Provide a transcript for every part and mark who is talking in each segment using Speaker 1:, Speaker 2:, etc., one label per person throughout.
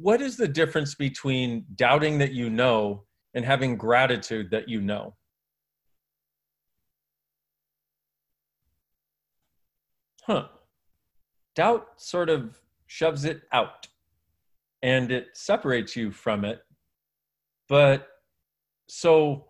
Speaker 1: what is the difference between doubting that you know and having gratitude that you know? Huh. Doubt sort of shoves it out and it separates you from it. But so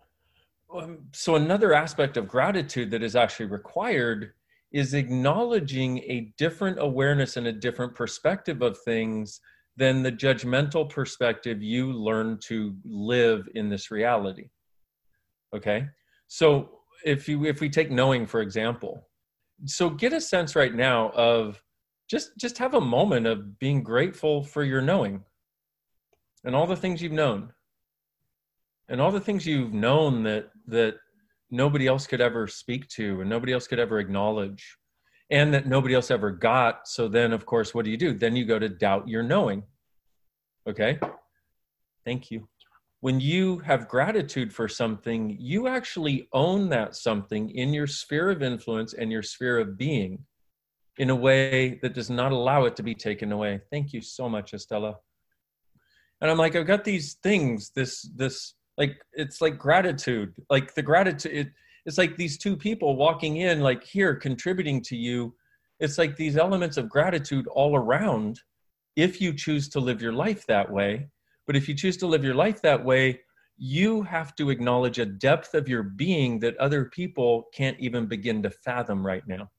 Speaker 1: um, so another aspect of gratitude that is actually required is acknowledging a different awareness and a different perspective of things than the judgmental perspective you learn to live in this reality. Okay? So if you if we take knowing for example so get a sense right now of just just have a moment of being grateful for your knowing and all the things you've known and all the things you've known that that nobody else could ever speak to and nobody else could ever acknowledge and that nobody else ever got. So then of course what do you do? Then you go to doubt your knowing. Okay? Thank you. When you have gratitude for something you actually own that something in your sphere of influence and your sphere of being in a way that does not allow it to be taken away. Thank you so much estella. And i'm like i've got these things this this like it's like gratitude. Like the gratitude it, it's like these two people walking in like here contributing to you. It's like these elements of gratitude all around if you choose to live your life that way. But if you choose to live your life that way you have to acknowledge a depth of your being that other people can't even begin to fathom right now